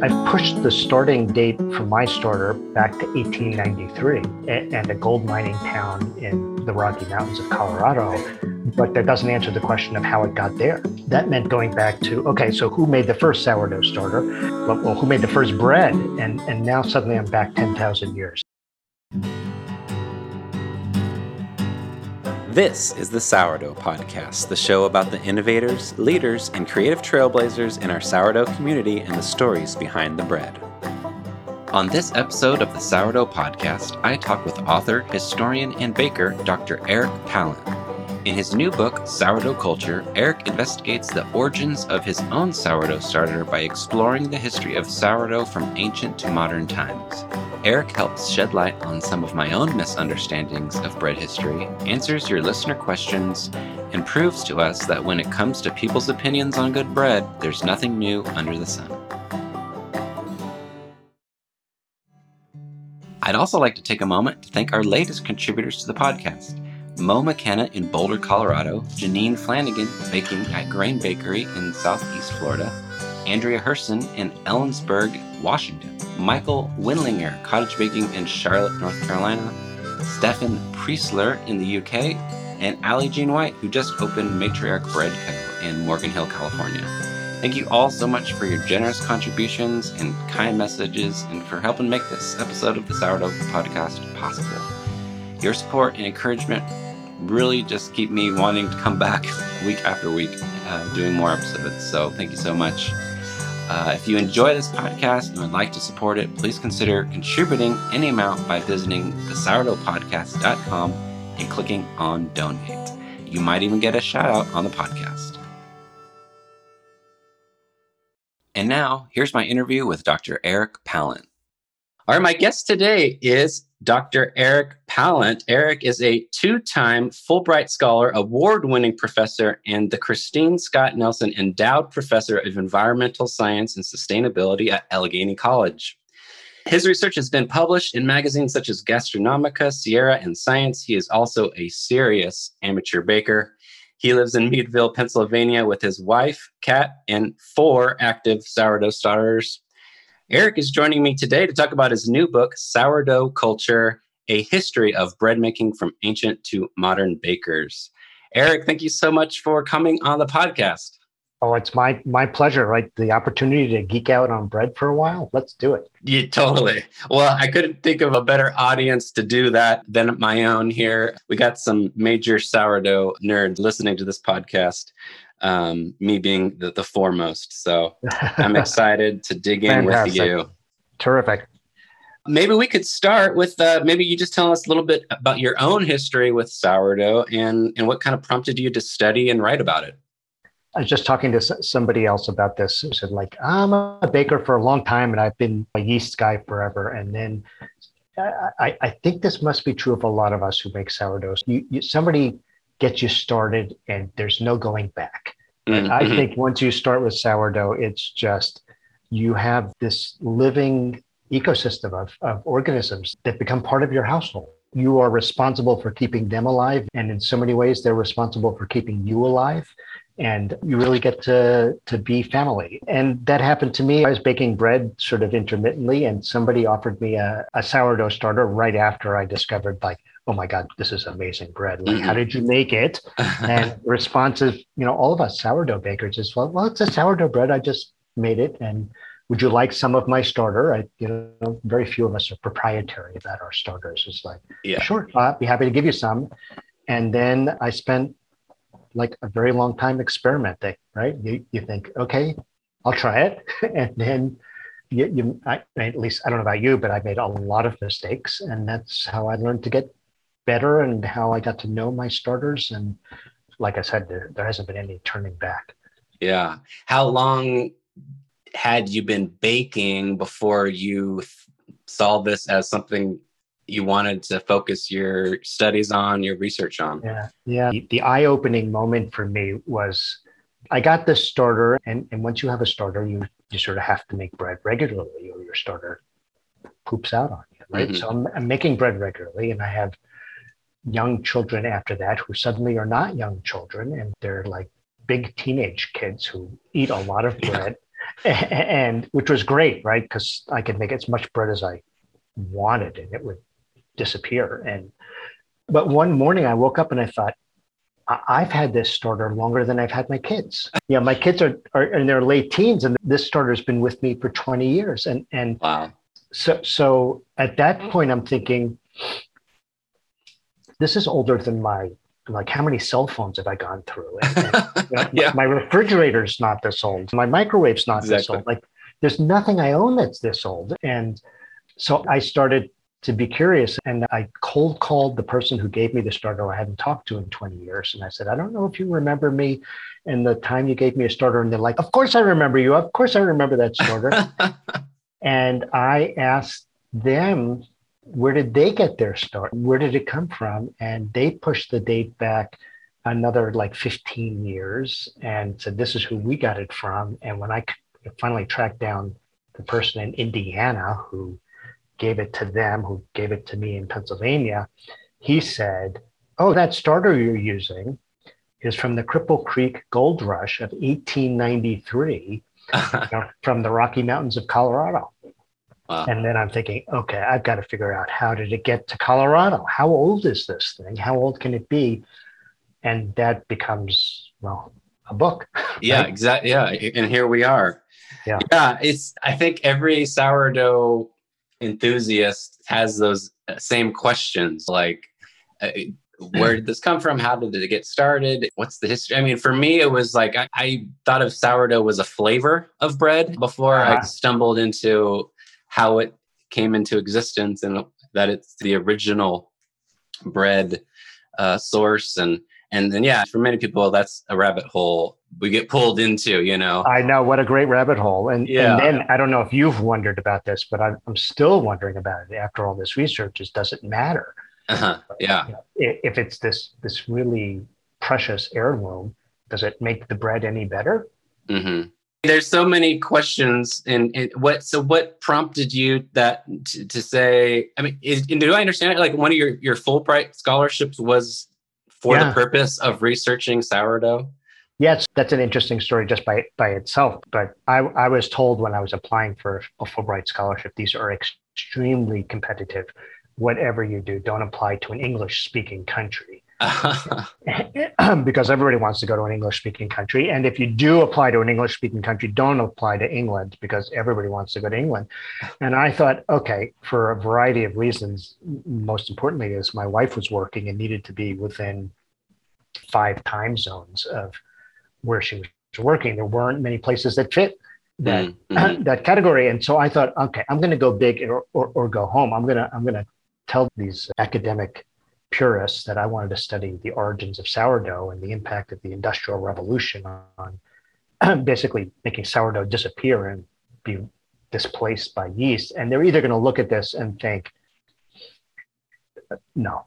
I pushed the starting date for my starter back to 1893 and a gold mining town in the Rocky Mountains of Colorado. But that doesn't answer the question of how it got there. That meant going back to okay, so who made the first sourdough starter? Well, who made the first bread? And, and now suddenly I'm back 10,000 years. This is the Sourdough Podcast, the show about the innovators, leaders, and creative trailblazers in our sourdough community and the stories behind the bread. On this episode of the Sourdough Podcast, I talk with author, historian, and baker Dr. Eric Pallant. In his new book, Sourdough Culture, Eric investigates the origins of his own sourdough starter by exploring the history of sourdough from ancient to modern times. Eric helps shed light on some of my own misunderstandings of bread history, answers your listener questions, and proves to us that when it comes to people's opinions on good bread, there's nothing new under the sun. I'd also like to take a moment to thank our latest contributors to the podcast. Mo McKenna in Boulder, Colorado, Janine Flanagan baking at Grain Bakery in Southeast Florida, Andrea Herson in Ellensburg, Washington, Michael Winlinger, cottage baking in Charlotte, North Carolina, Stefan Priestler in the UK, and Ali Jean White, who just opened Matriarch Bread Co. in Morgan Hill, California. Thank you all so much for your generous contributions and kind messages and for helping make this episode of the Sourdough Podcast possible. Your support and encouragement really just keep me wanting to come back week after week uh, doing more episodes. So thank you so much. Uh, if you enjoy this podcast and would like to support it, please consider contributing any amount by visiting thesourdoughpodcast.com and clicking on donate. You might even get a shout out on the podcast. And now, here's my interview with Dr. Eric Pallant. All right, my guest today is Dr. Eric Pallant. Eric is a two time Fulbright Scholar, award winning professor, and the Christine Scott Nelson Endowed Professor of Environmental Science and Sustainability at Allegheny College. His research has been published in magazines such as Gastronomica, Sierra, and Science. He is also a serious amateur baker. He lives in Meadville, Pennsylvania, with his wife, Kat, and four active sourdough starters. Eric is joining me today to talk about his new book, Sourdough Culture A History of Bread Making from Ancient to Modern Bakers. Eric, thank you so much for coming on the podcast. Oh, it's my my pleasure, right? The opportunity to geek out on bread for a while. Let's do it. Yeah, totally. Well, I couldn't think of a better audience to do that than my own here. We got some major sourdough nerds listening to this podcast um, me being the, the foremost. So I'm excited to dig in with you. Terrific. Maybe we could start with uh, maybe you just tell us a little bit about your own history with sourdough and, and what kind of prompted you to study and write about it. I was just talking to somebody else about this who said, like, I'm a baker for a long time and I've been a yeast guy forever. And then I, I think this must be true of a lot of us who make sourdoughs. You, you, somebody get you started and there's no going back. Mm-hmm. I think once you start with sourdough, it's just you have this living ecosystem of, of organisms that become part of your household. You are responsible for keeping them alive. And in so many ways, they're responsible for keeping you alive. And you really get to, to be family. And that happened to me. I was baking bread sort of intermittently, and somebody offered me a, a sourdough starter right after I discovered, like, oh my god this is amazing bread. Like how mm-hmm. did you make it? And response is you know all of us sourdough bakers is well, well it's a sourdough bread. I just made it. And would you like some of my starter? I you know very few of us are proprietary about our starters. It's like yeah. sure i'd be happy to give you some. And then i spent like a very long time experimenting right? You, you think okay i'll try it. And then you, you I, at least I don't know about you, but I made a lot of mistakes, and that's how I learned to get better and how I got to know my starters. And like I said, there, there hasn't been any turning back. Yeah. How long had you been baking before you saw this as something you wanted to focus your studies on, your research on? Yeah. Yeah. The, the eye opening moment for me was I got this starter, and, and once you have a starter, you, you sort of have to make bread regularly, or your starter poops out on you, right? Mm-hmm. So I'm, I'm making bread regularly, and I have young children after that who suddenly are not young children and they're like big teenage kids who eat a lot of bread and which was great, right? Because I could make as much bread as I wanted, and it would disappear. And but one morning I woke up and I thought, I've had this starter longer than I've had my kids. Yeah, my kids are, are in their late teens, and this starter's been with me for 20 years. And and wow. So so at that mm-hmm. point, I'm thinking, this is older than my like how many cell phones have I gone through? And, and, you know, yeah. My refrigerator's not this old. My microwave's not exactly. this old. Like there's nothing I own that's this old. And so I started to be curious. And I cold called the person who gave me the starter I hadn't talked to in 20 years. And I said, I don't know if you remember me and the time you gave me a starter. And they're like, Of course I remember you. Of course I remember that starter. and I asked them, where did they get their start? Where did it come from? And they pushed the date back another like 15 years and said, This is who we got it from. And when I finally tracked down the person in Indiana who gave it to them, who gave it to me in Pennsylvania, he said, Oh, that starter you're using is from the Cripple Creek Gold Rush of 1893 you know, from the Rocky Mountains of Colorado. Wow. And then I'm thinking, okay, I've got to figure out how did it get to Colorado? How old is this thing? How old can it be? And that becomes, well, a book. Yeah, right? exactly. Yeah. And here we are. Yeah. Yeah. It's, I think every sourdough enthusiast has those uh, same questions like uh, where did this come from how did it get started what's the history i mean for me it was like i, I thought of sourdough was a flavor of bread before uh-huh. i stumbled into how it came into existence and that it's the original bread uh, source and and then yeah for many people that's a rabbit hole we get pulled into, you know. I know what a great rabbit hole. And, yeah. and then I don't know if you've wondered about this, but I'm, I'm still wondering about it after all this research is does it matter? Uh-huh. Yeah. You know, if it's this this really precious heirloom, does it make the bread any better? Mm-hmm. There's so many questions, and, what? So, what prompted you that to, to say? I mean, is, do I understand it? Like one of your your Fulbright scholarships was for yeah. the purpose of researching sourdough. Yes, that's an interesting story just by by itself. But I, I was told when I was applying for a Fulbright scholarship, these are extremely competitive. Whatever you do, don't apply to an English speaking country. because everybody wants to go to an English speaking country. And if you do apply to an English speaking country, don't apply to England because everybody wants to go to England. And I thought, okay, for a variety of reasons, most importantly, is my wife was working and needed to be within five time zones of where she was working. There weren't many places that fit that mm-hmm. that category, and so I thought, okay, I'm going to go big or, or, or go home. I'm gonna I'm gonna tell these academic purists that I wanted to study the origins of sourdough and the impact of the Industrial Revolution on basically making sourdough disappear and be displaced by yeast. And they're either going to look at this and think, no,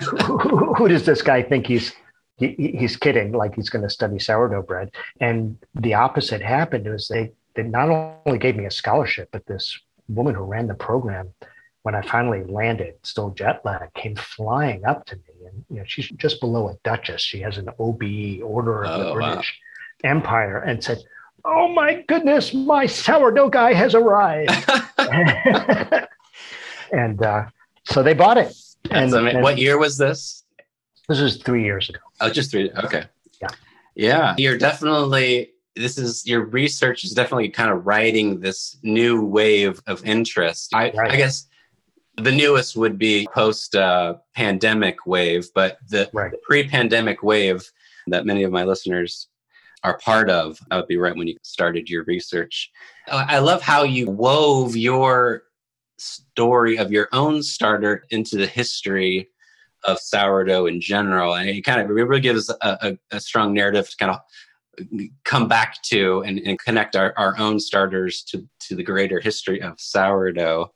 who, does this guy think he's he, he's kidding, like he's going to study sourdough bread. And the opposite happened was they, they not only gave me a scholarship, but this woman who ran the program, when I finally landed, still jet lag, came flying up to me. And you know, she's just below a duchess. She has an OBE, Order of oh, the British wow. Empire, and said, "Oh my goodness, my sourdough guy has arrived." and uh, so they bought it. And, and, what year was this? This is three years ago. Oh, just three. Okay. Yeah. Yeah. You're definitely, this is your research is definitely kind of riding this new wave of interest. I, right. I guess the newest would be post uh, pandemic wave, but the right. pre pandemic wave that many of my listeners are part of, that would be right when you started your research. I love how you wove your story of your own starter into the history of sourdough in general. And it kind of it really gives a, a, a strong narrative to kind of come back to and, and connect our, our own starters to, to the greater history of sourdough.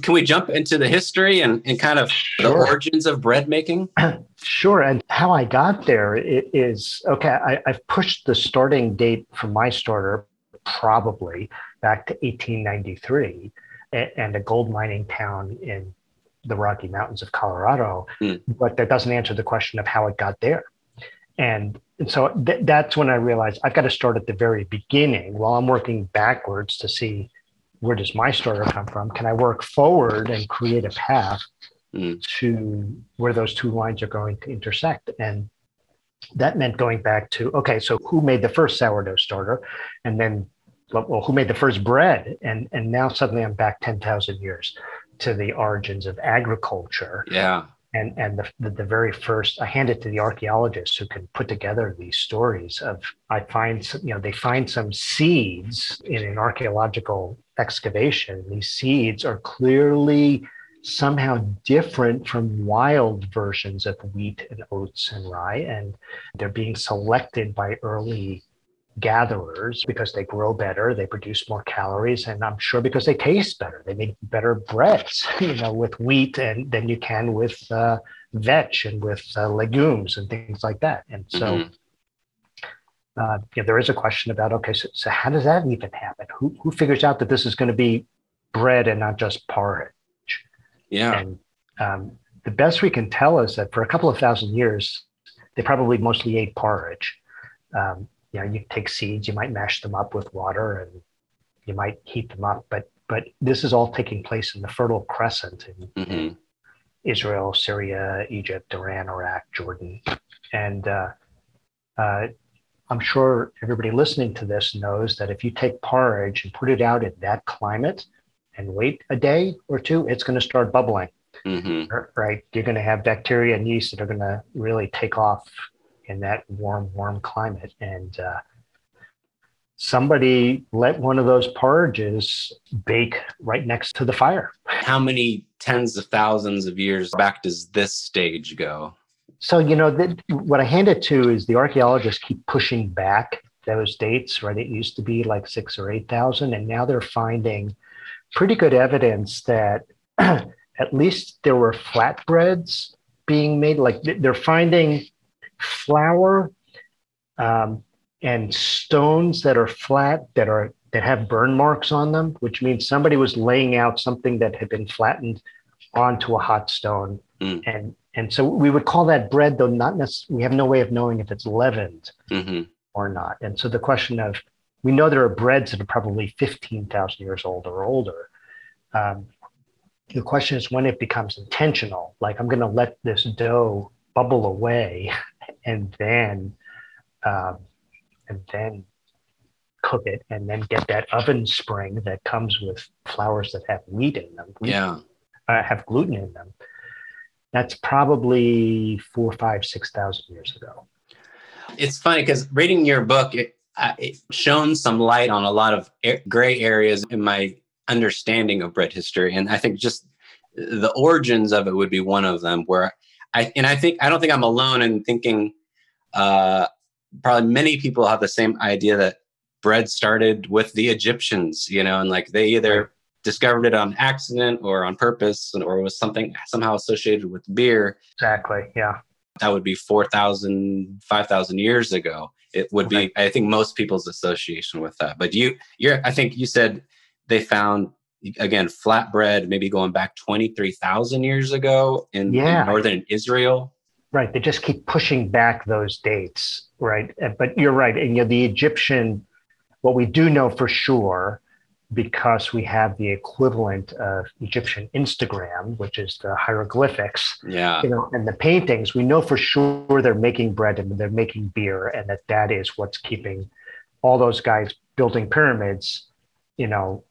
Can we jump into the history and, and kind of sure. the origins of bread making? Sure. And how I got there is okay, I, I've pushed the starting date for my starter probably back to 1893 and a gold mining town in the Rocky Mountains of Colorado, mm. but that doesn't answer the question of how it got there. And and so th- that's when I realized I've got to start at the very beginning while I'm working backwards to see where does my starter come from? Can I work forward and create a path Mm. to where those two lines are going to intersect? And that meant going back to okay, so who made the first sourdough starter, and then well, who made the first bread? And and now suddenly I'm back ten thousand years to the origins of agriculture Yeah. and and the, the, the very first i hand it to the archaeologists who can put together these stories of i find some, you know they find some seeds in an archaeological excavation these seeds are clearly somehow different from wild versions of wheat and oats and rye and they're being selected by early gatherers because they grow better, they produce more calories, and I'm sure because they taste better. They make better breads, you know, with wheat and than you can with uh, vetch and with uh, legumes and things like that. And so, Mhm. Uh, yeah, there is a question about okay, so, so how does that even happen? Who who figures out that this is going to be bread and not just porridge? Yeah. And um, the best we can tell is that for a couple of thousand years, they probably mostly ate porridge. Um, you know, you take seeds, you might mash them up with water, and you might heat them up. But but this is all taking place in the Fertile Crescent in, hmm Israel, Syria, Egypt, Iran, Iraq, Jordan, and uh, uh, I'm sure everybody listening to this knows that if you take porridge and put it out in that climate and wait a day or two, it's going to start bubbling hmm right? You're going to have bacteria and yeast that are going to really take off in that warm, warm climate. And uh, somebody let one of those porridges bake right next to the fire. How many tens of thousands of years back does this stage go? So, you know, that what I hand it to is the archaeologists keep pushing back those dates, right? It used to be like six or 8,000, and now they're finding pretty good evidence that at least there were flatbreads being made. Like they're finding flour um, and stones that are flat that are that have burn marks on them, which means somebody was laying out something that had been flattened onto a hot stone. Mm. And and so we would call that bread, though not necessarily. We have no way of knowing if it's leavened hmm or not. And so the question of we know there are breads that are probably 15,000 years old or older. Um, the question is when it becomes intentional, like I'm going to let this dough bubble away and then um, and then cook it and then get that oven spring that comes with flours that have wheat in them, wheat, Yeah. uh, have gluten in them. That's probably four, five, six thousand years ago. It's funny because reading your book, it, uh, it shone some light on a lot of gray areas in my understanding of bread history, and I think just the origins of it would be one of them. Where I and I think I don't think I'm alone in thinking. Uh, probably many people have the same idea that bread started with the Egyptians, you know, and like they either discovered it on accident or on purpose, or was something somehow associated with beer Exactly. Yeah. that would be 4,000, 5,000 years ago. It would be, I think, most people's association with that. But you, you're, I think you said they found, again, flatbread maybe going back 23,000 years ago in, in northern Israel. Right. They just keep pushing back those dates. Right. But you're right. And you know, the Egyptian, what we do know for sure, because we have the equivalent of Egyptian Instagram, which is the hieroglyphics, Yeah. you know, and the paintings, we know for sure they're making bread and they're making beer, and that that is what's keeping all those guys building pyramids, you know,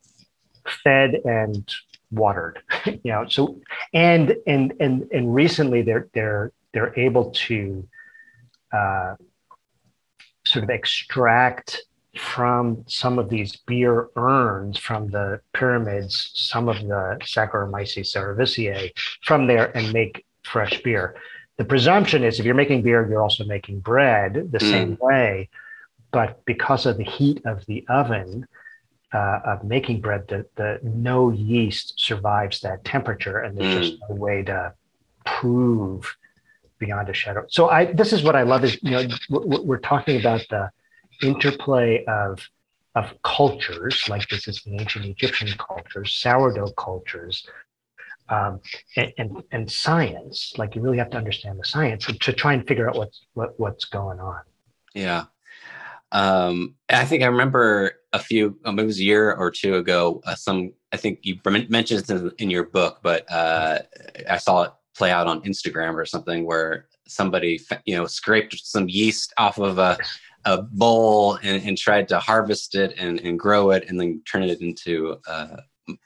fed and watered, you know. So and and and and recently they're they're they're able to uh, sort of extract from some of these beer urns from the pyramids some of the Saccharomyces cerevisiae from there and make fresh beer. The presumption is if you're making beer, you're also making bread the same way. But because of the heat of the oven uh, of making bread, the, the no yeast survives that temperature, and there's just no way to prove beyond a shadow. So I this is what I love is you know we're, we're talking about the interplay of of cultures like this is the ancient Egyptian cultures, sourdough cultures, um, and, and and science. Like you really have to understand the science to try and figure out what's what, what's going on. Yeah. Um, I think I remember a few, um, it was a year or two ago, uh, some, I think you mentioned it in your book, but uh, I saw it play out on Instagram or something where somebody, you know, scraped some yeast off of a, a bowl and, and tried to harvest it and, and grow it and then turn it into uh,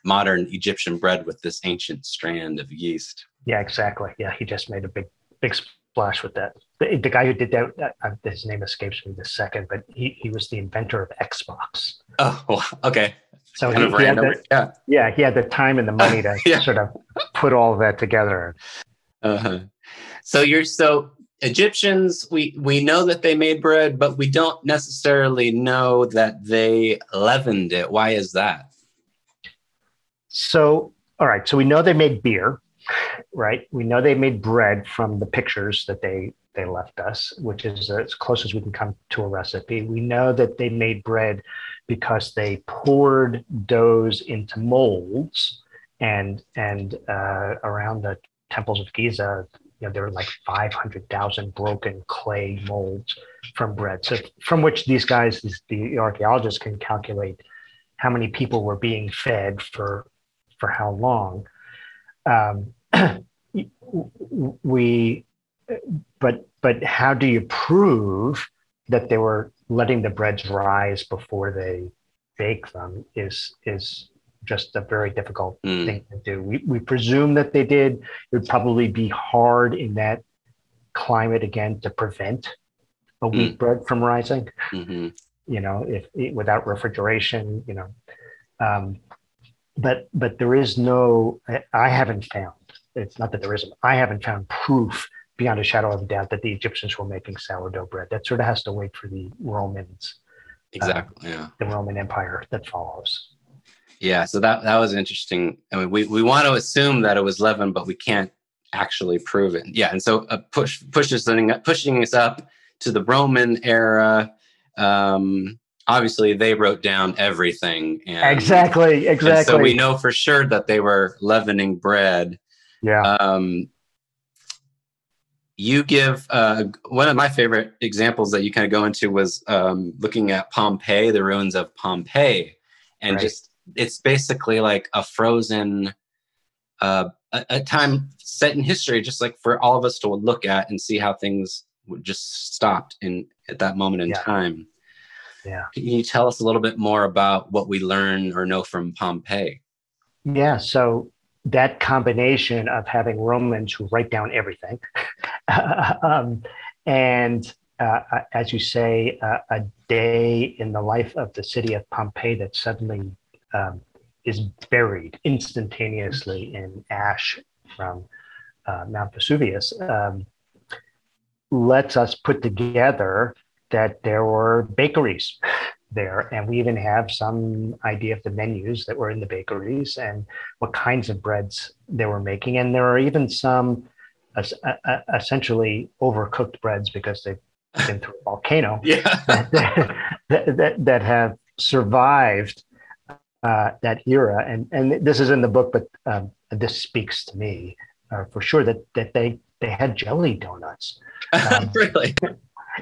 modern Egyptian bread with this ancient strand of yeast. Yeah, exactly. Yeah, he just made a big, big splash with that. The, the guy who did that, uh, his name escapes me the second, but he, he was the inventor of Xbox. Oh, okay. So he, he had the, yeah. yeah, he had the time and the money to yeah. sort of put all that together. Uh-huh. So you're so Egyptians, we, we know that they made bread, but we don't necessarily know that they leavened it. Why is that? So, all right. So we know they made beer, right? We know they made bread from the pictures that they they left us, which is as close as we can come to a recipe. We know that they made bread because they poured doughs into molds, and and uh, around the temples of Giza, you know, there were like 500,000 broken clay molds from bread. So from which these guys, these, the archaeologists can calculate how many people were being fed for, for how long. Um, we, but, but how do you prove that they were letting the breads rise before they bake them is, is just a very difficult mm. thing to do. We, we presume that they did. It would probably be hard in that climate again to prevent a wheat mm. bread from rising. Mm-hmm. You know, if without refrigeration, you know, um, but but there is no. I haven't found. It's not that there isn't. I haven't found proof beyond a shadow of a doubt that the Egyptians were making sourdough bread. That sort of has to wait for the Romans. Exactly. Uh, yeah. The Roman Empire that follows. Yeah, so that that was interesting. I mean, we we want to assume that it was leaven, but we can't actually prove it. Yeah, and so uh, push pushes pushing us up to the Roman era. Um, obviously, they wrote down everything. And, exactly, exactly. so we know for sure that they were leavening bread. Yeah. Um, you give uh, one of my favorite examples that you kind of go into was um, looking at Pompeii, the ruins of Pompeii, and right. just it's basically like a frozen uh, a, a, time set in history, just like for all of us to look at and see how things just stopped in at that moment in yeah. time. Yeah. Can you tell us a little bit more about what we learn or know from Pompeii? Yeah. So that combination of having Romans who write down everything, um, and uh, as you say, uh, a day in the life of the city of Pompeii that suddenly um, is buried instantaneously in ash from uh, Mount Vesuvius, um, lets us put together that there were bakeries there. And we even have some idea of the menus that were in the bakeries and what kinds of breads they were making. And there are even some uh, uh, essentially overcooked breads because they've been through a volcano yeah. that, that, that, that have survived uh, that era. And and this is in the book, but um, this speaks to me uh, for sure that that they they had jelly donuts. Um, really?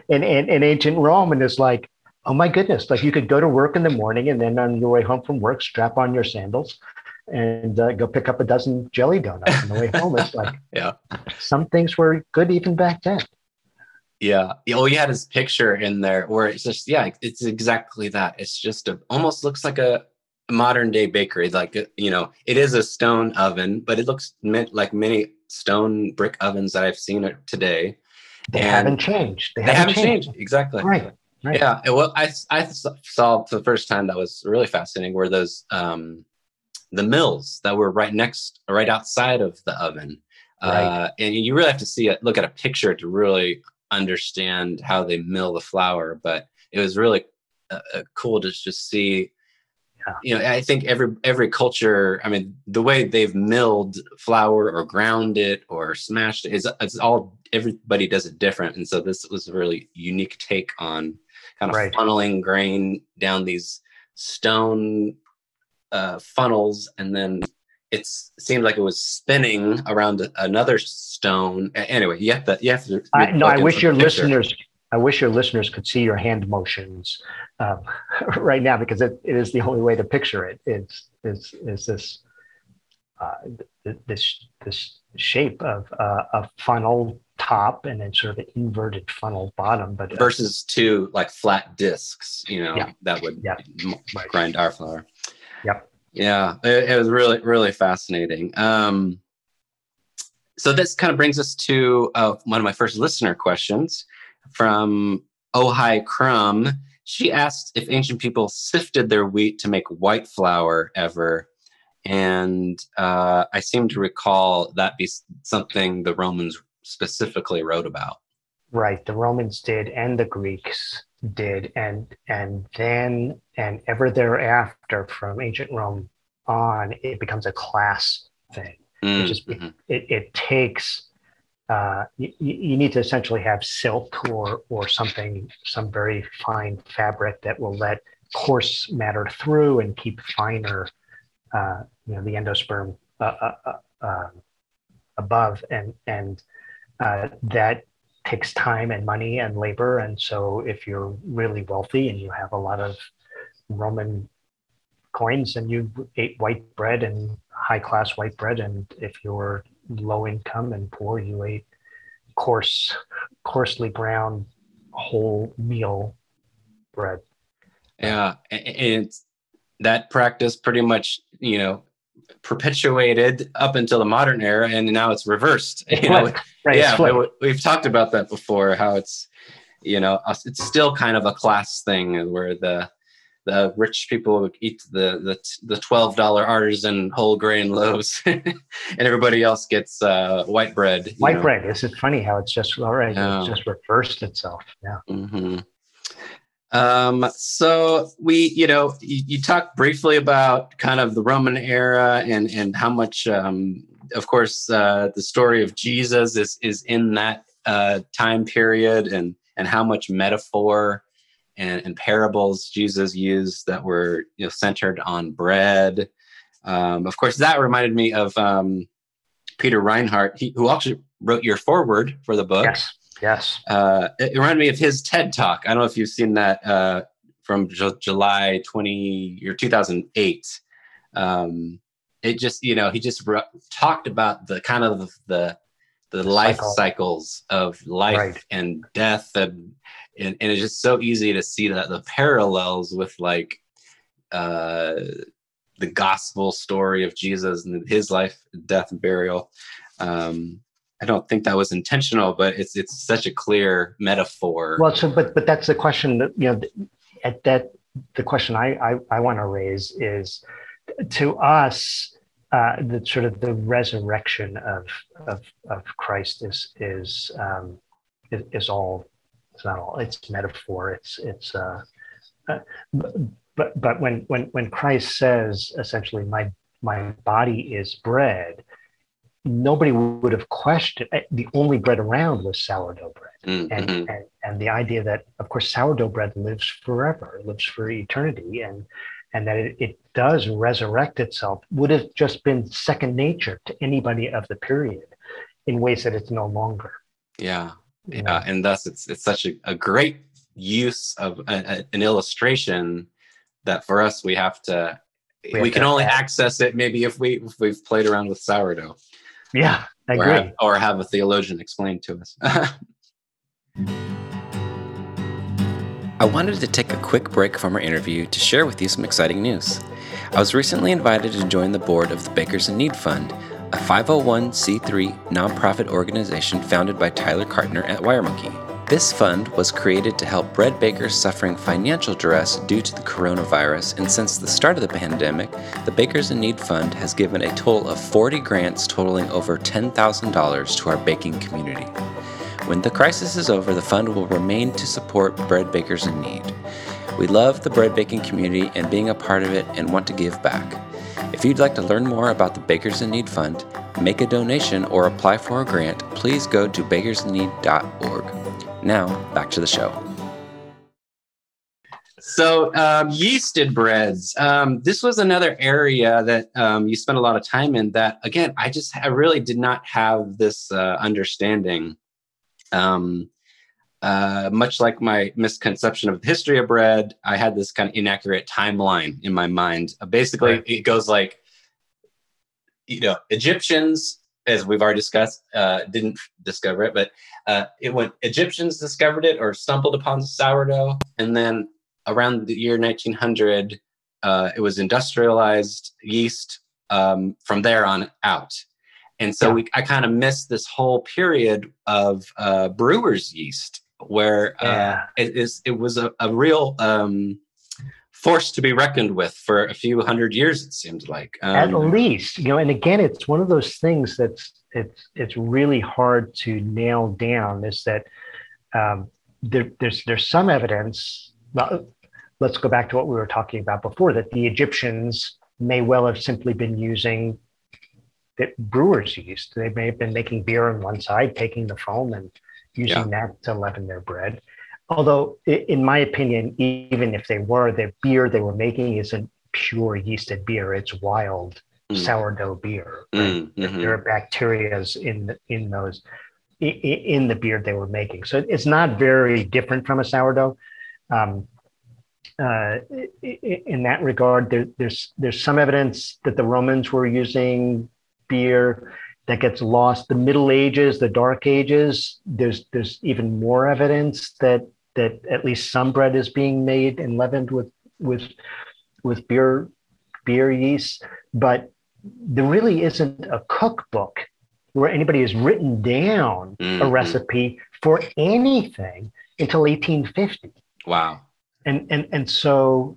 In, in, in ancient Rome, and it's like, oh my goodness! Like you could go to work in the morning, and then on your way home from work, strap on your sandals, and uh, go pick up a dozen jelly donuts on the way home. It's like, yeah, some things were good even back then. Yeah. Oh, you had his picture in there where it's just, yeah, it's exactly that. It's just a, almost looks like a, modern day bakery like uh, you know it is a stone oven but it looks like many stone brick ovens that i've seen today they and haven't changed they, they haven't, changed. changed. exactly right, right. yeah well I, I saw for the first time that was really fascinating were those um the mills that were right next right outside of the oven right. uh and you really have to see it look at a picture to really understand how they mill the flour but it was really uh, uh cool to just see you know i think every every culture i mean the way they've milled flour or ground it or smashed it is it's all everybody does it different and so this was a really unique take on kind of right. funneling grain down these stone uh, funnels and then it seemed like it was spinning around another stone anyway you have to you have to I, no i wish your picture. listeners I wish your listeners could see your hand motions um, right now because it, it is the only way to picture it. It's is is this uh, this this shape of uh, a funnel top and then sort of an inverted funnel bottom, but uh, versus two like flat discs, you know, yeah. that would yeah. grind our flour. Yep. Yeah, it, it was really really fascinating. Um, so this kind of brings us to uh, one of my first listener questions from Ohio Crumb. She asked if ancient people sifted their wheat to make white flour ever. And uh, I seem to recall that be something the Romans specifically wrote about. Right, the Romans did, and the Greeks did, and and then and ever thereafter, from ancient Rome on, it becomes a class thing. Mm, it just mm-hmm. it, it takes uh, you, you, need to essentially have silk or or something some very fine fabric that will let coarse matter through and keep finer uh, you know the endosperm uh, uh, uh um, above. And and uh, that takes time and money and labor. And so if you're really wealthy and you have a lot of roman coins and you ate white bread and high class white bread. And if you're low income and poor you ate coarse coarsely ground whole meal bread. Yeah and that practice pretty much you know perpetuated up until the modern era and now it's reversed you know? Right, yeah we've talked about that before how it's you know it's still kind of a class thing where the the rich people eat the the, the twelve dollar artisan whole grain loaves, and everybody else gets uh, white bread. White know. bread. Is it funny how it's just all right? It's just reversed itself. Yeah. Mm-hmm. Um, so we, you know, you, you talked briefly about kind of the Roman era and and how much, um, of course, uh, the story of Jesus is is in that uh, time period, and and how much metaphor and, and parables Jesus used that were you know centered on bread. Um, of course, that reminded me of um, Peter Reinhart, he, who actually wrote your foreword for the book. Yes Yes. Uh, it reminded me of his TED talk. I don't know if you've seen that uh, from J- July 20 or 2008. Um, it just, you know, he just re- talked about the kind of the, the, life Cycle. cycles of life right. and death. And, and, and, it's just so easy to see that the parallels with like uh, the gospel story of Jesus and his life, death, and burial. Um, I don't think that was intentional, but it's it's such a clear metaphor. Well, so but but that's the question that you know at that the question I I, I want to raise is to us uh, the sort of the resurrection of of of Christ is is um, is, is all it's not all it's metaphor it's it's uh, uh, but but when when when Christ says essentially my my body is bread nobody would have questioned eh, the only bread around was sourdough bread mm-hmm. and, and, and the idea that of course sourdough bread lives forever lives for eternity and and that it, it does resurrect itself would have just been second nature to anybody of the period in ways that it's no longer yeah yeah and thus it's it's such a, a great use of a, a, an illustration that for us we have to we, we can only access it maybe if we if we've played around with sourdough yeah, I or agree. Have, or have a theologian explain to us. I wanted to take a quick break from our interview to share with you some exciting news. I was recently invited to join the board of the Bakers in Need Fund, a 501c3 nonprofit organization founded by Tyler Cartner at WireMonkey. This fund was created to help bread bakers suffering financial duress due to the coronavirus, and since the start of the pandemic, the Bakers in Need Fund has given a total of 40 grants totaling over $10,000 to our baking community. When the crisis is over, the fund will remain to support bread bakers in need. We love the bread baking community and being a part of it and want to give back. If you'd like to learn more about the Bakers in Need Fund, make a donation, or apply for a grant, please go to bakersinneed.org. Now, back to the show. So, um, yeasted breads. Um, this was another area that um, you spent a lot of time in. That again, I just I really did not have this uh, understanding. Um, uh, much like my misconception of the history of bread, I had this kind of inaccurate timeline in my mind. Uh, basically, Right. it goes like, you know, Egyptians, as we've already discussed, uh, didn't discover it, but uh, it went Egyptians discovered it or stumbled upon sourdough, and then around the year 1900, uh, it was industrialized yeast um, from there on out. And so Yeah. we, I kind of missed this whole period of uh, brewer's yeast, where uh, Yeah. it is it was a, a real um, force to be reckoned with for a few hundred years. It seemed like. at Um, least you know and again it's one of those things that's it's it's really hard to nail down is that um, there, there's there's some evidence well, let's go back to what we were talking about before that the egyptians may well have simply been using the brewer's yeast they may have been making beer on one side taking the foam and using that to leaven their bread although in my opinion even if they were the beer they were making isn't pure yeasted beer it's wild Mm. sourdough beer. right? mm, mhm. There are bacterias in the, in those in the beer they were making, so it's not very different from a sourdough. Um, uh, in that regard, there, there's there's some evidence that the Romans were using beer that gets lost. The Middle Ages, the Dark Ages, there's there's even more evidence that that at least some bread is being made and leavened with with with beer beer yeast, but there really isn't a cookbook where anybody has written down a Mhm. recipe for anything until 1850 Wow. and and and so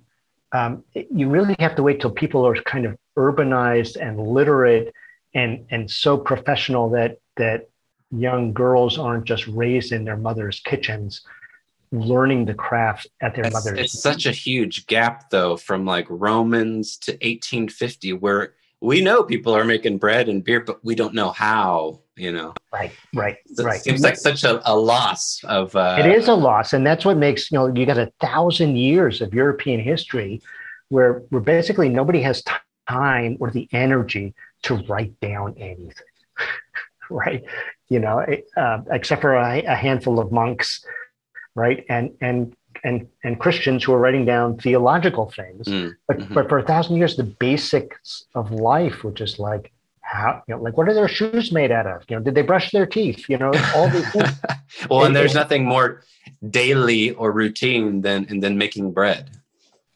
um, you really have to wait till people are kind of urbanized and literate and and so professional that that young girls aren't just raised in their mother's kitchens learning the craft at their It's, mother's it's such a huge gap, though, from like Romans to 1850, where we know people are making bread and beer, but we don't know how. You know, right right So right it seems like such a, a loss of. Uh, it is a loss and that's what makes you know you got a thousand years of european history where where basically nobody has time or the energy to write down anything right? You know uh, except for a, a handful of monks right? And and and and christians who are writing down theological things. Mm, but mhm. but for a thousand years the basics of life which is like how you know like what are their shoes made out of? You know did they brush their teeth? You know all these things. Well, and it- there's it- nothing more daily or routine than and than making bread.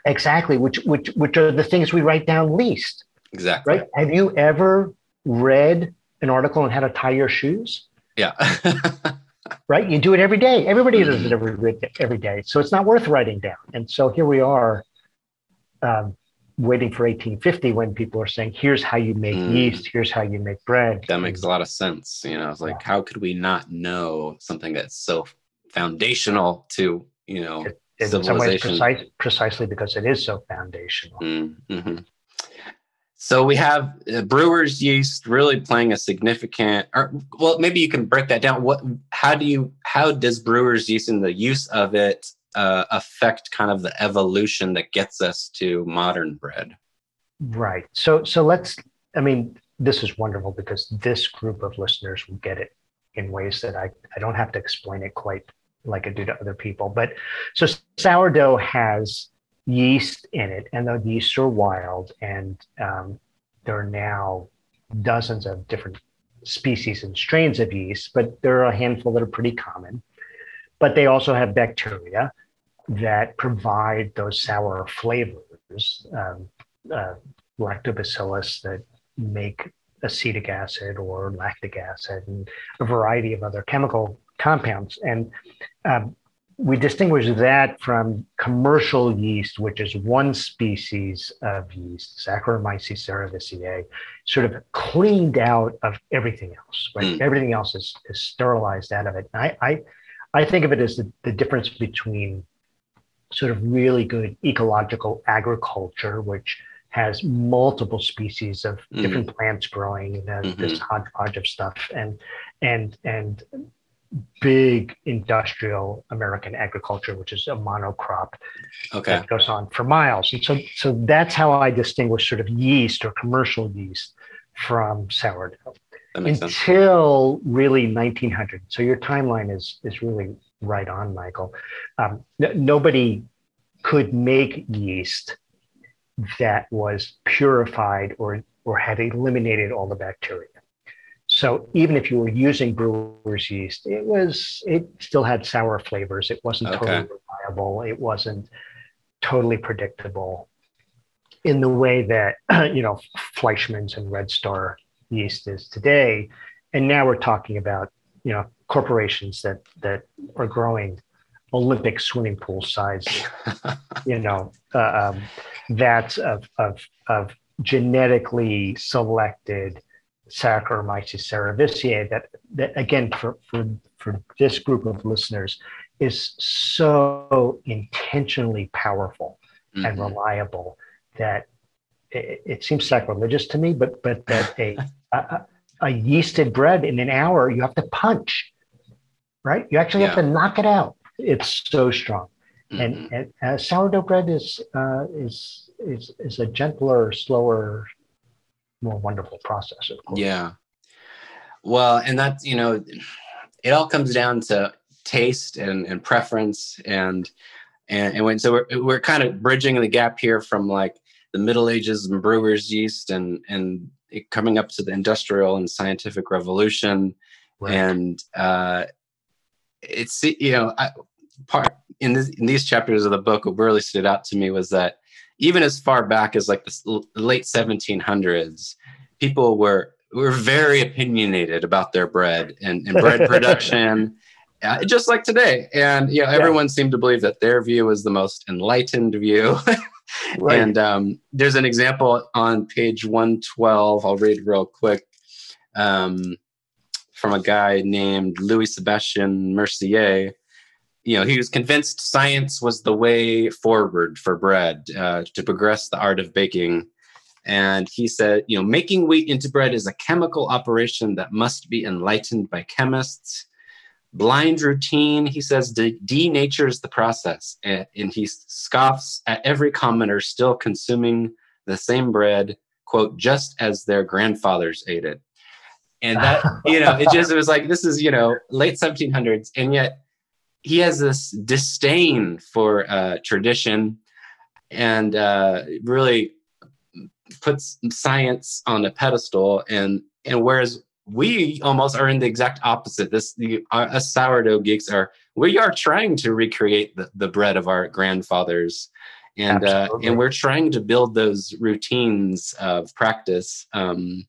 Exactly, which which which are the things we write down least, Exactly. right? Have you ever read an article on how to tie your shoes? Yeah. Right, you do it every day. Everybody does Mhm. it every every day, so it's not worth writing down. And so here we are, um, waiting for 1850 when people are saying, "Here's how you make Mm. yeast. Here's how you make bread." that makes a lot of sense. You know, it's like, how could we not know something that's so foundational to, you know, in some ways, precise, precisely because it is so foundational. Mm-hmm. So we have uh, brewer's yeast really playing a significant, or well, maybe you can break that down. What, how do you, how does brewer's yeast and the use of it uh, affect kind of the evolution that gets us to modern bread? Right. So so let's I mean, this is wonderful because this group of listeners will get it in ways that I, I don't have to explain it quite like I do to other people. But so sourdough has yeast in it, and the yeasts are wild, and um, there are now dozens of different species and strains of yeast, but there are a handful that are pretty common. But they also have bacteria that provide those sour flavors. Um, uh, lactobacillus that make acetic acid or lactic acid and a variety of other chemical compounds. And um, we distinguish that from commercial yeast, which is one species of yeast, Saccharomyces cerevisiae, sort of cleaned out of everything else, right? Mm. Everything else is, is sterilized out of it. I, I, I think of it as the, the difference between sort of really good ecological agriculture, which has multiple species of Mhm. different plants growing and uh, this hodgepodge of stuff, and and and big industrial American agriculture, which is a monocrop Okay. that goes on for miles. And so so that's how I distinguish sort of yeast or commercial yeast from sourdough makes sense. until really 1900. So your timeline is is really right on, Michael. Um, n- nobody could make yeast that was purified or or had eliminated all the bacteria. So even if you were using brewer's yeast, it was it still had sour flavors. It wasn't Okay. totally reliable. It wasn't totally predictable in the way that you know Fleischmann's and Red Star yeast is today. And now we're talking about you know corporations that that are growing Olympic swimming pool size you know uh, um, vats of of of genetically selected Saccharomyces cerevisiae that that again for for for this group of listeners is so intentionally powerful and Mhm. reliable that it, it seems sacrilegious to me but but that a, a a yeasted bread in an hour you have to punch right? You actually have to knock it out. It's so strong. And, and uh, sourdough bread is uh, is is is a gentler, slower, more wonderful process. Of course. Yeah. Well, and that's, you know, it all comes down to taste and, and preference and and and when so we're we're kind of bridging the gap here from like the Middle Ages and brewer's yeast and and it coming up to the industrial and scientific revolution Right. and uh it's you know I, part in, this, in these chapters of the book what really stood out to me was that even as far back as like the late 1700s people were were very opinionated about their bread and, and bread production uh, just like today and you know Yeah. everyone seemed to believe that their view was the most enlightened view Right. and um, there's an example on page 112 i'll read real quick um, from a guy named louis sebastien mercier you know he was convinced science was the way forward for bread uh, to progress the art of baking. And he said you know making wheat into bread is a chemical operation that must be enlightened by chemists. Blind routine he says de- denatures the process. And, and he scoffs at every commenter still consuming the same bread quote just as their grandfathers ate it. And that you know it just it was like this is you know late 1700s and yet he has this disdain for uh, tradition and uh, really puts science on a pedestal and and whereas we almost are in the exact opposite. This the us sourdough geeks are we are trying to recreate the, the bread of our grandfathers and uh, and we're trying to build those routines of practice um,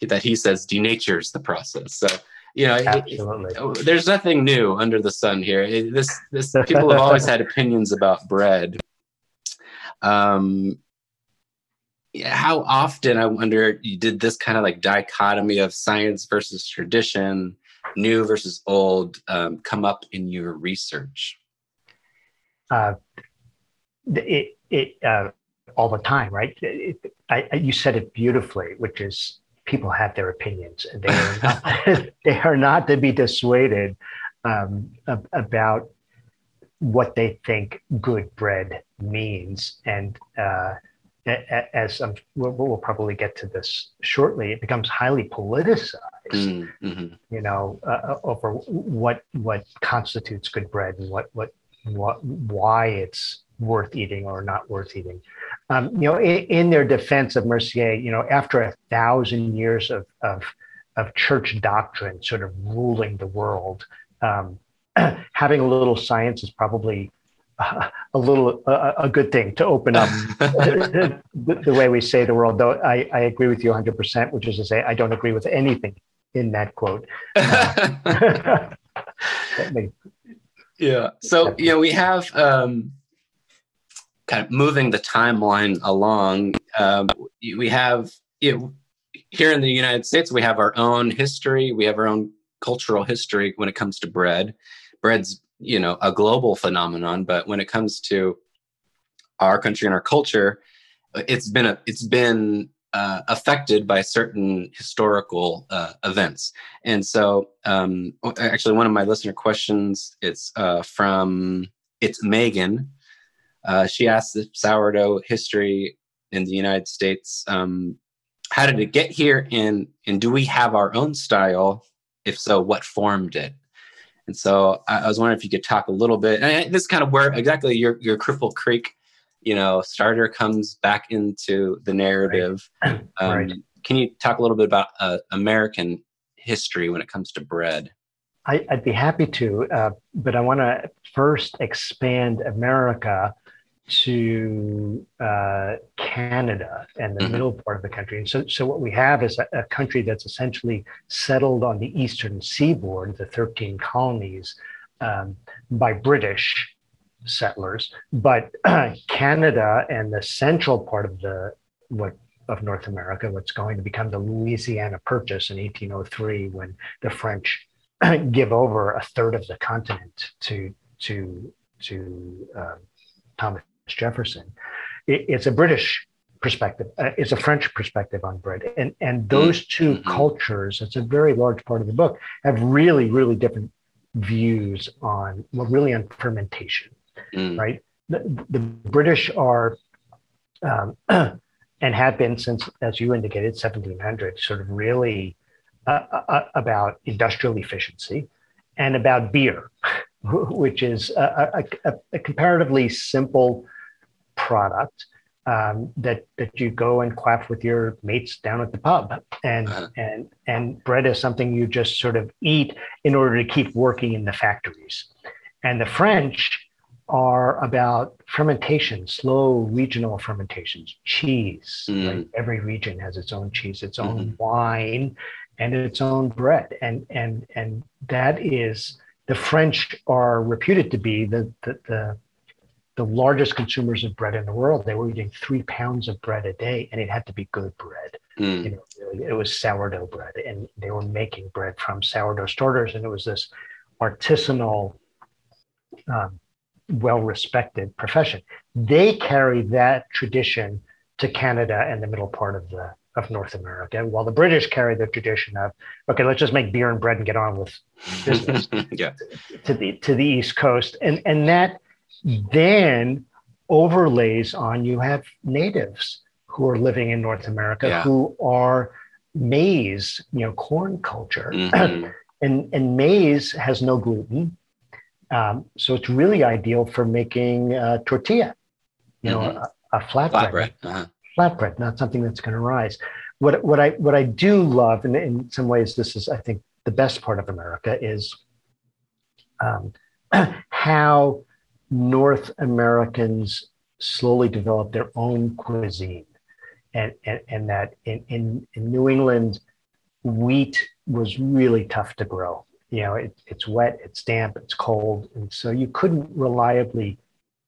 that he says denatures the process. So you know it-. Oh, there's nothing new under the sun here. It- this, this people have always had opinions about bread. Um, how often I wonder you did this kind of like dichotomy of science versus tradition, new versus old, um, come up in your research? Uh, it it uh, all the time, right? It, I, you said it beautifully, which is people have their opinions, and they are not, they are not to be dissuaded um, ab- about what they think good bread means. And uh, as um, we'll, we'll probably get to this shortly, it becomes highly politicized. Mm, mhm. you know, uh, over what what constitutes good bread and what what what why it's worth eating or not worth eating. Um, you know, in, in their defense of Mercier, you know, after a thousand years of of of church doctrine sort of ruling the world, um, having a little science is probably uh, a little uh, a good thing to open up the, the way we say the world. Though I, I agree with you 100, percent which is to say I don't agree with anything in that quote. That makes- yeah. So you know we have um, kind of moving the timeline along. Um, we have you know, here in the United States we have our own history. We have our own cultural history when it comes to bread. Bread's you know a global phenomenon, but when it comes to our country and our culture, it's been a it's been uh, affected by certain historical uh, events. And so, um, actually, one of my listener questions it's uh, from it's Megan. Uh, she asked the sourdough history in the United States. Um, how did it get here, and and do we have our own style? If so, what formed it? And so I, I was wondering if you could talk a little bit. And this is kind of where exactly your your Cripple Creek, you know, starter comes back into the narrative. Right. Um, Right. Can you talk a little bit about uh, American history when it comes to bread? I, I'd be happy to, uh, but I want to first expand America to uh, Canada and the Mhm. middle part of the country. And so, so what we have is a, a country that's essentially settled on the eastern seaboard, the 13 colonies, um, by British settlers. But Canada and the central part of the what of North America, what's going to become the Louisiana Purchase in 1803, when the French give over a third of the continent to to to um, Thomas Jefferson. It, it's a British perspective. Uh, it's a French perspective on bread, and and those 2 Mhm. cultures. It's a very large part of the book. Have really really different views on well, really on fermentation Mm, right? The, the British are, um, and have been since, as you indicated, 1700, sort of really uh, uh, about industrial efficiency and about beer, which is a, a, a comparatively simple product um, that that you go and quaff with your mates down at the pub, and Uh-huh. and and bread is something you just sort of eat in order to keep working in the factories, and the French are about fermentation, slow regional fermentations, cheese. Mm. Right? Every region has its own cheese, its own wine, and its own bread, and and and that is the French are reputed to be the the, the the largest consumers of bread in the world. They were eating three pounds of bread a day, and it had to be good bread. mm, You know, really, it was sourdough bread, and they were making bread from sourdough starters, and it was this artisanal, um, well-respected profession. They carry that tradition to Canada and the middle part of the of North America, while the British carry the tradition of okay, let's just make beer and bread and get on with business yeah. to the to the East Coast, and and that then overlays on you have natives who are living in North America Yeah. who are maize, you know, corn culture, Mhm. and and maize has no gluten, um, so it's really ideal for making uh, tortilla, you know, Mhm. a, a flatbread Flatbread. Uh-huh. flatbread, not something that's going to rise. What what I what I do love, and in some ways this is I think the best part of America is um, how North Americans slowly developed their own cuisine, and and, and that in, in in New England, wheat was really tough to grow. You know, it, it's wet, it's damp, it's cold, and so you couldn't reliably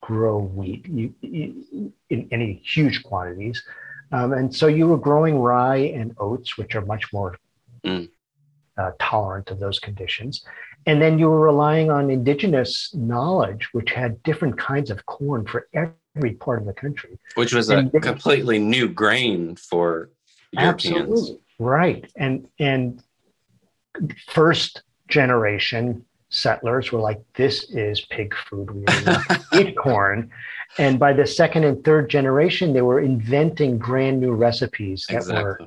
grow wheat you, you, in any huge quantities. Um, and so you were growing rye and oats, which are much more Mm. uh, tolerant of those conditions. And then you were relying on indigenous knowledge, which had different kinds of corn for every part of the country. Which was a And- completely new grain for Europeans. Absolutely right. And and first generation settlers were like, "This is pig food. We eat corn." And by the second and third generation, they were inventing brand new recipes that were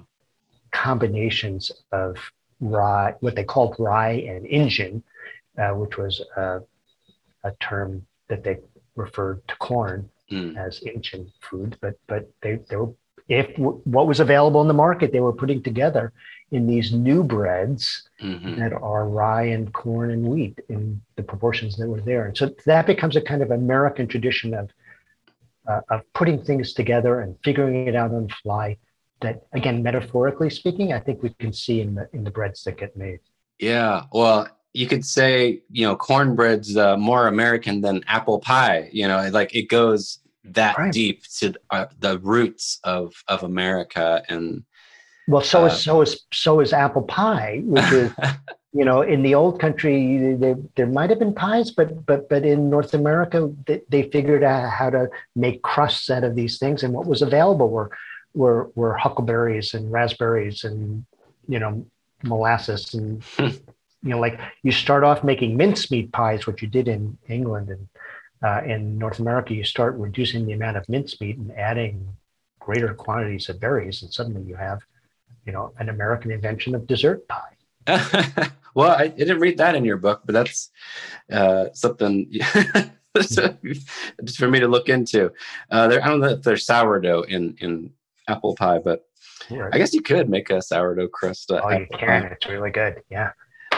combinations of rye, what they called rye and Injun, uh, which was a, a term that they referred to corn Mm. as Injun food. But but they, they were if what was available in the market, they were putting together in these new breads Mhm. that are rye and corn and wheat in the proportions that were there. And so that becomes a kind of American tradition of uh, of putting things together and figuring it out on the fly. That again, metaphorically speaking, I think we can see in the in the breads that get made. Yeah. Well, you could say, you know, cornbread's uh, more American than apple pie. You know, like it goes that Right. deep to uh, the roots of of America and Well, so Uh, is so is so is apple pie, which is you know in the old country there, there might have been pies, but but but in North America they, they figured out how to make crusts out of these things, and what was available were were were huckleberries and raspberries and you know molasses and you know like you start off making mincemeat pies, which you did in England and uh, in North America, you start reducing the amount of mincemeat and adding greater quantities of berries, and suddenly you have you know, an American invention of dessert pie. Well, I, I didn't read that in your book, but that's uh, something just for me to look into. Uh, there, I don't know if there's sourdough in in apple pie, but. I guess you could make a sourdough crust. Uh, oh, you can. Pie. It's really good. Yeah.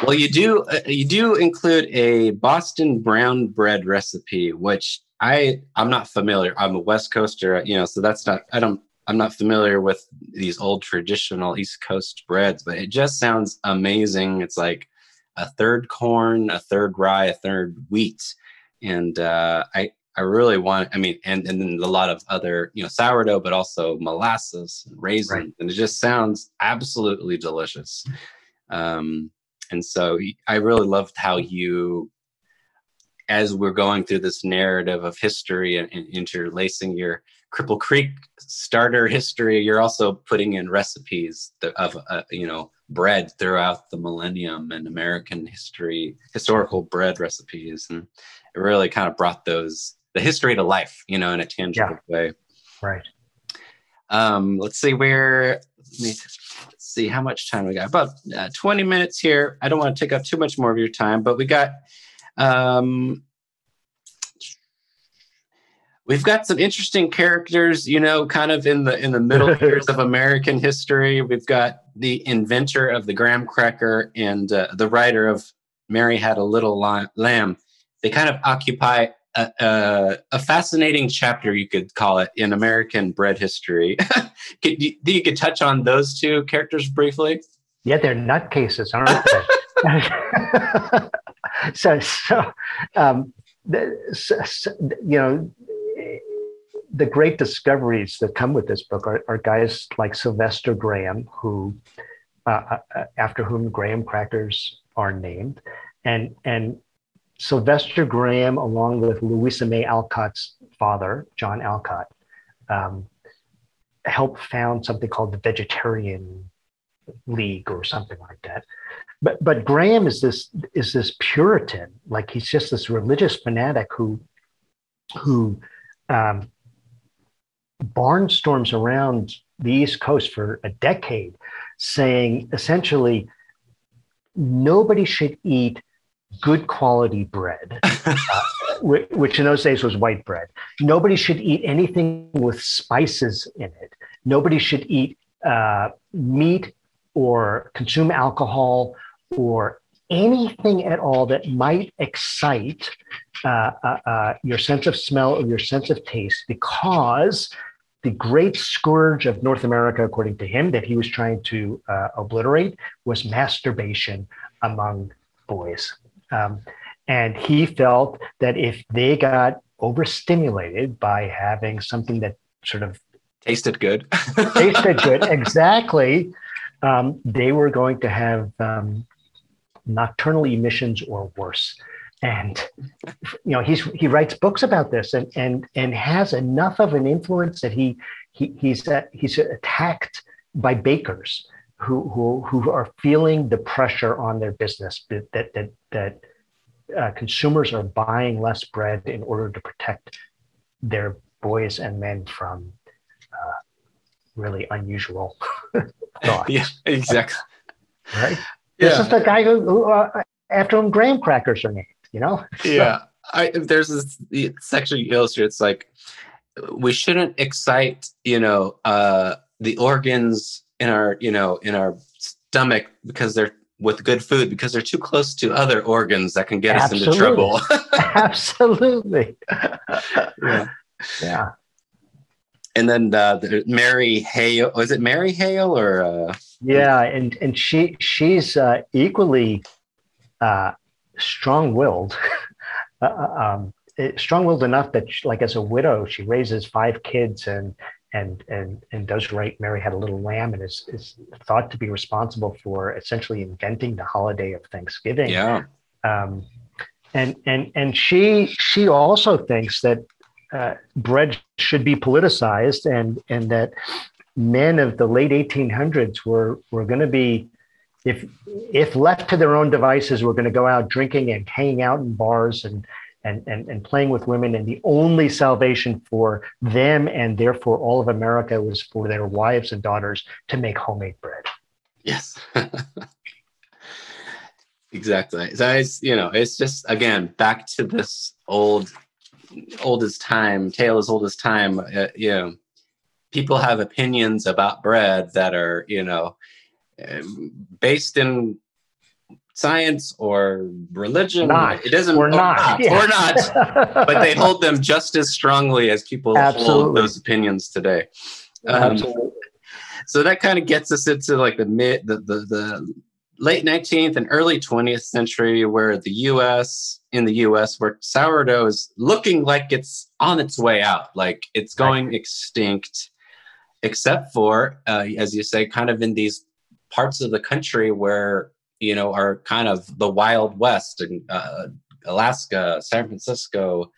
Well, you do. Uh, you do include a Boston brown bread recipe, which I I'm not familiar. I'm a West Coaster, you know, so that's not. I don't. I'm not familiar with these old traditional East Coast breads, but it just sounds amazing. It's like a third corn, a third rye, a third wheat, and uh, I I really want. I mean, and and then a lot of other you know sourdough, but also molasses and raisins, right. and it just sounds absolutely delicious. Um, and so I really loved how you, as we're going through this narrative of history and, and interlacing your Cripple Creek starter history, you're also putting in recipes of uh, you know bread throughout the millennium and American history, historical bread recipes, and it really kind of brought those the history to life, you know, in a tangible yeah. way. Right. Um, let's see where. Let me see how much time we got. About uh, 20 minutes here. I don't want to take up too much more of your time, but we got. Um, we've got some interesting characters you know kind of in the in the middle years of american history we've got the inventor of the graham cracker and uh, the writer of mary had a little lamb they kind of occupy a, a, a, fascinating chapter, you could call it, in American bread history. could, you, you could touch on those two characters briefly? Yeah, they're nutcases, aren't they? so, so, um, the, so, so, you know, the great discoveries that come with this book are, are guys like Sylvester Graham, who, uh, uh, after whom graham crackers are named, and and Sylvester Graham, along with Louisa May Alcott's father, John Alcott, um, helped found something called the Vegetarian League or something like that. But but Graham is this is this Puritan, like he's just this religious fanatic who who um, barnstorms around the East Coast for a decade, saying essentially nobody should eat good quality bread, uh, which in those days was white bread. Nobody should eat anything with spices in it. Nobody should eat uh, meat or consume alcohol or anything at all that might excite uh, uh, uh your sense of smell or your sense of taste because the great scourge of North America, according to him, that he was trying to uh, obliterate was masturbation among boys. Um, and he felt that if they got overstimulated by having something that sort of tasted good, tasted good, exactly, um, they were going to have um, nocturnal emissions or worse. And you know, he's he writes books about this, and and and has enough of an influence that he he he's uh, he's attacked by bakers who who who are feeling the pressure on their business that that that uh, consumers are buying less bread in order to protect their boys and men from uh, really unusual thoughts. Yeah, exactly. Right. Yeah. This is the guy who, who uh, after whom graham crackers are named. You know. Yeah. I, there's this section you illustrate. It's like we shouldn't excite, you know, uh, the organs in our you know in our stomach because they're with good food because they're too close to other organs that can get Absolutely. us into trouble. Absolutely. yeah. Yeah. And then uh, the Mary Hale, was it Mary Hale or? Uh... Yeah, and and she she's uh, equally uh, strong-willed, uh, uh, um, strong-willed enough that, she, like as a widow, she raises five kids and and and and does right. Mary had a little lamb and is is thought to be responsible for essentially inventing the holiday of Thanksgiving. Yeah. Um, and and and she she also thinks that uh, bread should be politicized and and that men of the late 1800s were were going to be if if left to their own devices were going to go out drinking and hanging out in bars and and, and, and playing with women. And the only salvation for them and therefore all of America was for their wives and daughters to make homemade bread. Yes. exactly. So it's you know it's just again back to this old old as time tale as old as time. Uh, you know, people have opinions about bread that are you know um, based in science or religion. Not. It doesn't or not. not, Yeah. or not but they hold them just as strongly as people hold those opinions today. Um, Absolutely. so that kind of gets us into like the mid the, the the late 19th and early 20th century where the us in the us where sourdough is looking like it's on its way out like it's going extinct except for uh, as you say kind of in these parts of the country where you know are kind of the wild west and uh, alaska san francisco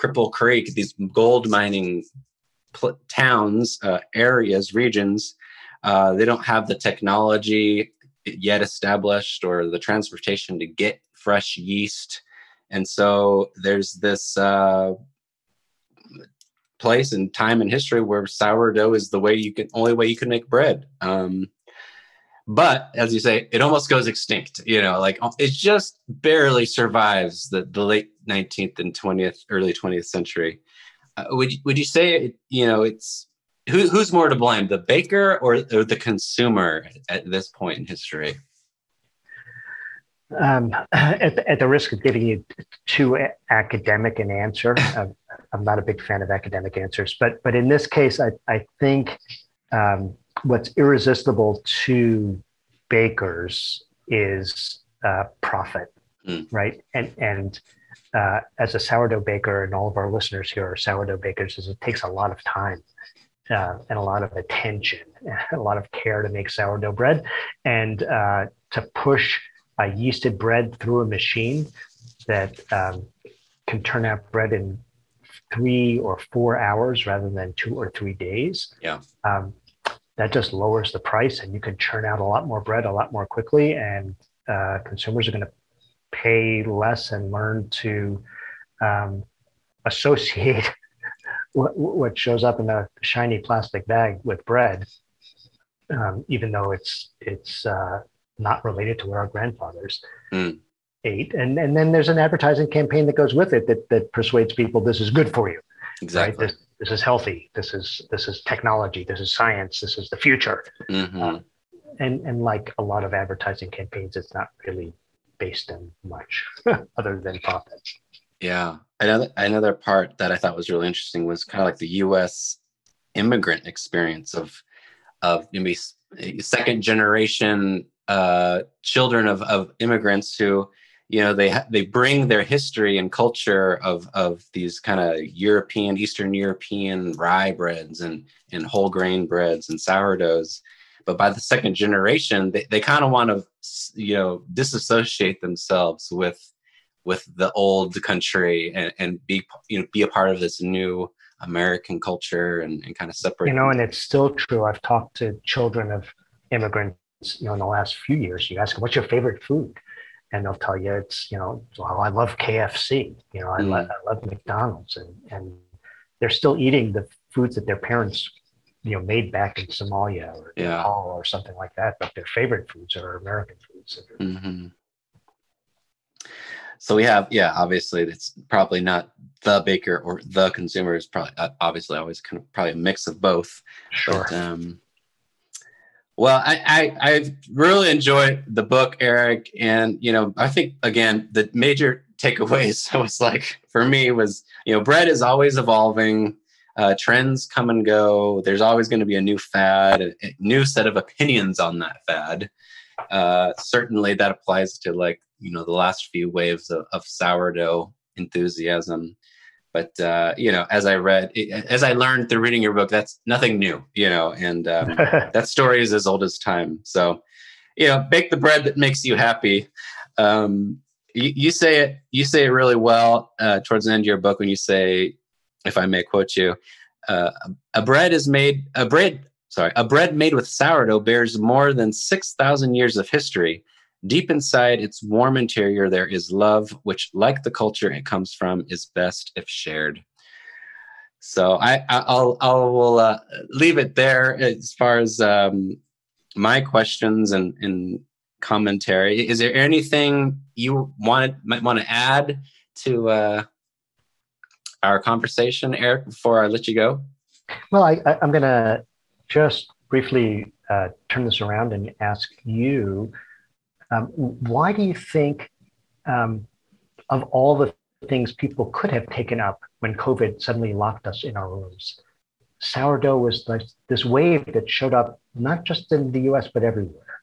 cripple creek these gold mining pl- towns, uh, areas, regions, uh, they don't have the technology yet established or the transportation to get fresh yeast. And so there's this uh, place and time in history where sourdough is the way you can, only way you can make bread. Um, but as you say, it almost goes extinct. You know, like it just barely survives the, the late 19th and 20th, early 20th century. Uh, would you- would you say it, you know it's who, who's more to blame, the baker or, or the consumer at this point in history? Um, at, the, at the risk of giving you too academic an answer, I'm, I'm not a big fan of academic answers, but but in this case, I I think um, what's irresistible to bakers is uh, profit, Mm. right? And and uh, as a sourdough baker, and all of our listeners here are sourdough bakers, is it takes a lot of time uh, and a lot of attention, a lot of care to make sourdough bread, and uh, to push a yeasted bread through a machine that um, can turn out bread in three or four hours rather than two or three days. Yeah. Um, that just lowers the price, and you can churn out a lot more bread a lot more quickly, and uh, consumers are going to pay less and learn to um, associate what, what shows up in a shiny plastic bag with bread, um, even though it's it's uh, not related to what our grandfathers Mm. ate. And and then there's an advertising campaign that goes with it that that persuades people this is good for you, Exactly. right? This, this is healthy. This is this is technology. This is science. This is the future. Mhm. And and like a lot of advertising campaigns, it's not really based in much other than profit. Yeah. Another another part that I thought was really interesting was kind of like the U.S. immigrant experience of of maybe second generation uh, children of, of immigrants who you know they ha- they bring their history and culture of of these kind of European Eastern European rye breads and and whole grain breads and sourdoughs but by the second generation they, they kind of want to you know disassociate themselves with with the old country and, and be you know be a part of this new American culture and, and kind of separate. You know, and it's still true. I've talked to children of immigrants, you know, in the last few years. You ask them, "What's your favorite food?" And they'll tell you it's, you know, well, I love KFC. You know, I, Mm. love I love McDonald's, and and they're still eating the foods that their parents, you know, made back in Somalia or Yeah. Nepal or something like that. But their favorite foods are American foods. hmm So we have, yeah, obviously it's probably not the baker or the consumer is probably uh, obviously always kind of probably a mix of both. Sure. But, um, well, I, I I really enjoyed the book, Eric, and you know I think again the major takeaways I was like for me was you know bread is always evolving, uh, trends come and go. There's always going to be a new fad, a, a new set of opinions on that fad. Uh, certainly, that applies to like you know the last few waves of, of sourdough enthusiasm but uh, you know as i read as i learned through reading your book that's nothing new you know and um, that story is as old as time. So you know bake the bread that makes you happy. Um, you, you say it you say it really well uh, towards the end of your book when you say if i may quote you uh, a bread is made a bread sorry a bread made with sourdough bears more than 6000 years of history Deep inside its warm interior, there is love, which, like the culture it comes from, is best if shared. So I, I'll I will uh, leave it there as far as um, my questions and and commentary. Is there anything you wanted might want to add to uh, our conversation, Eric, before I let you go? Well, I, I, am going to just briefly uh, turn this around and ask you um, why do you think, um, of all the things people could have taken up when COVID suddenly locked us in our rooms, sourdough was like this wave that showed up not just in the US, but everywhere?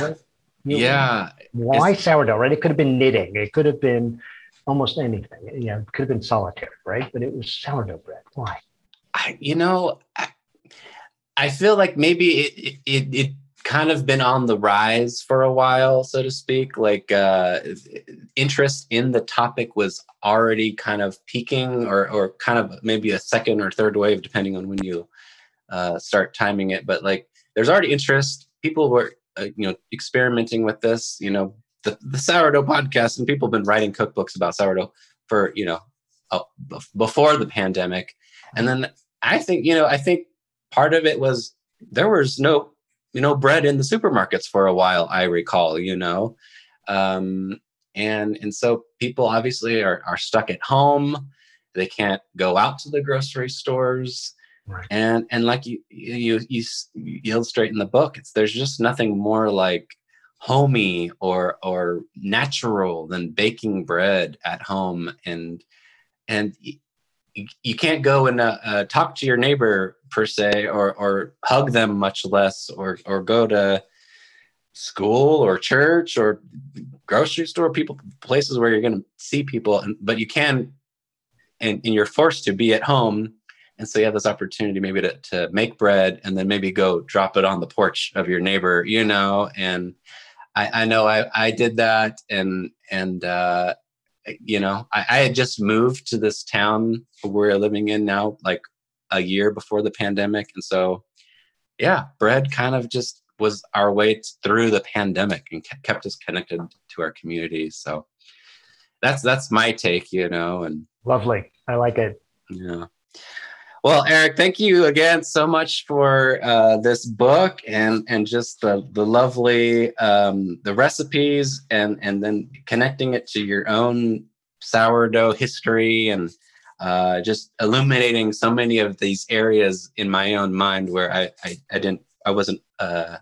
Right? yeah. Why it's... sourdough, right? It could have been knitting, it could have been almost anything. You know, it could have been solitary, right? But it was sourdough bread. Why? I, you know, I, I feel like maybe it, it, it kind of been on the rise for a while, so to speak. Like uh, interest in the topic was already kind of peaking, or or kind of maybe a second or third wave, depending on when you uh, start timing it. But like, there's already interest. People were uh, you know experimenting with this. You know, the, the sourdough podcast, and people have been writing cookbooks about sourdough for you know before the pandemic, and then I think you know I think part of it was there was no you know bread in the supermarkets for a while i recall you know? Um, and and so people obviously are, are stuck at home. They can't go out to the grocery stores. Right. and and like you you you, you illustrate in the book it's there's just nothing more like homey or or natural than baking bread at home. And and you, can't go and uh, uh, talk to your neighbor per se, or or hug them much less, or or go to school or church or grocery store people places where you're going to see people but you can and, and you're forced to be at home and so you have this opportunity maybe to, to make bread and then maybe go drop it on the porch of your neighbor you know and i, I know I, I did that and and uh, you know, I, I, had just moved to this town we're living in now, like a year before the pandemic. And so, yeah, bread kind of just was our way through the pandemic and kept us connected to our community. So that's, that's my take, you know, and lovely. I like it. Yeah. Well, Eric, thank you again so much for uh, this book and and just the the lovely um, the recipes and and then connecting it to your own sourdough history and uh, just illuminating so many of these areas in my own mind where I I, I didn't I wasn't uh,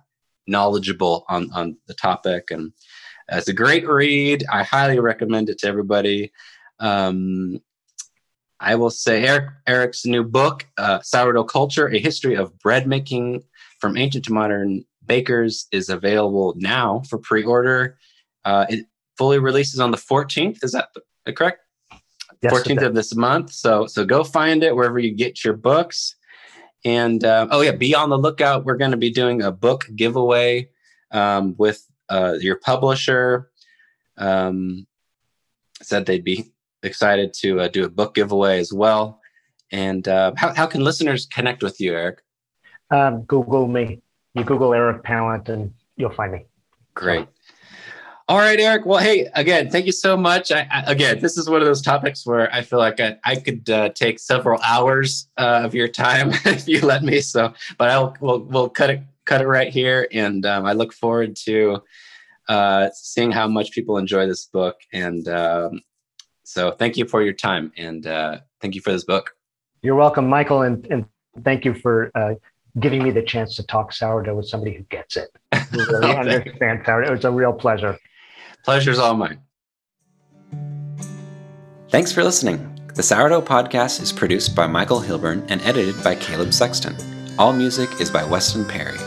knowledgeable on on the topic and it's a great read. I highly recommend it to everybody. Um, I will say Eric Eric's new book, uh, Sourdough Culture: A History of Bread Making from Ancient to Modern Bakers, is available now for pre-order. Uh, it fully releases on the 14th. Is that correct? Yes, 14th of this month. So so go find it wherever you get your books. And uh, oh yeah, be on the lookout. We're going to be doing a book giveaway um, with uh, your publisher. Um, said they'd be excited to uh, do a book giveaway as well. And uh, how, how can listeners connect with you, Eric? Um, Google me. You Google Eric Pallant and you'll find me. Great. All right, Eric. Well, hey, again, thank you so much. I, I, again, this is one of those topics where I feel like I, I could uh, take several hours uh, of your time if you let me. So, but I'll we'll, we'll cut it cut it right here, and um, I look forward to uh, seeing how much people enjoy this book. And um, so thank you for your time and uh, thank you for this book. You're welcome, Michael, and, and thank you for uh, giving me the chance to talk sourdough with somebody who gets it. Who really understands sourdough. It was a real pleasure. Pleasure's all mine. Thanks for listening. The Sourdough Podcast is produced by Michael Hilburn and edited by Caleb Sexton. All music is by Weston Perry.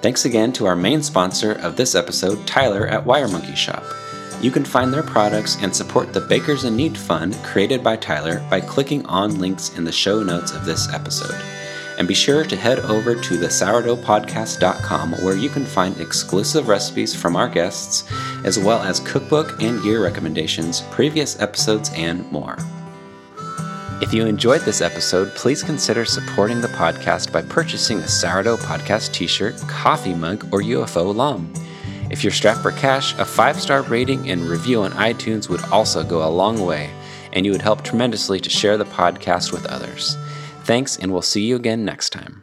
Thanks again to our main sponsor of this episode, Tyler at Wire Monkey Shop. You can find their products and support the Bakers in Need Fund created by Tyler by clicking on links in the show notes of this episode. And be sure to head over to the sourdoughpodcast.com where you can find exclusive recipes from our guests, as well as cookbook and gear recommendations, previous episodes, and more. If you enjoyed this episode, please consider supporting the podcast by purchasing a Sourdough Podcast t shirt, coffee mug, or UFO lame. If you're strapped for cash, a five star rating and review on iTunes would also go a long way, and you would help tremendously to share the podcast with others. Thanks, and we'll see you again next time.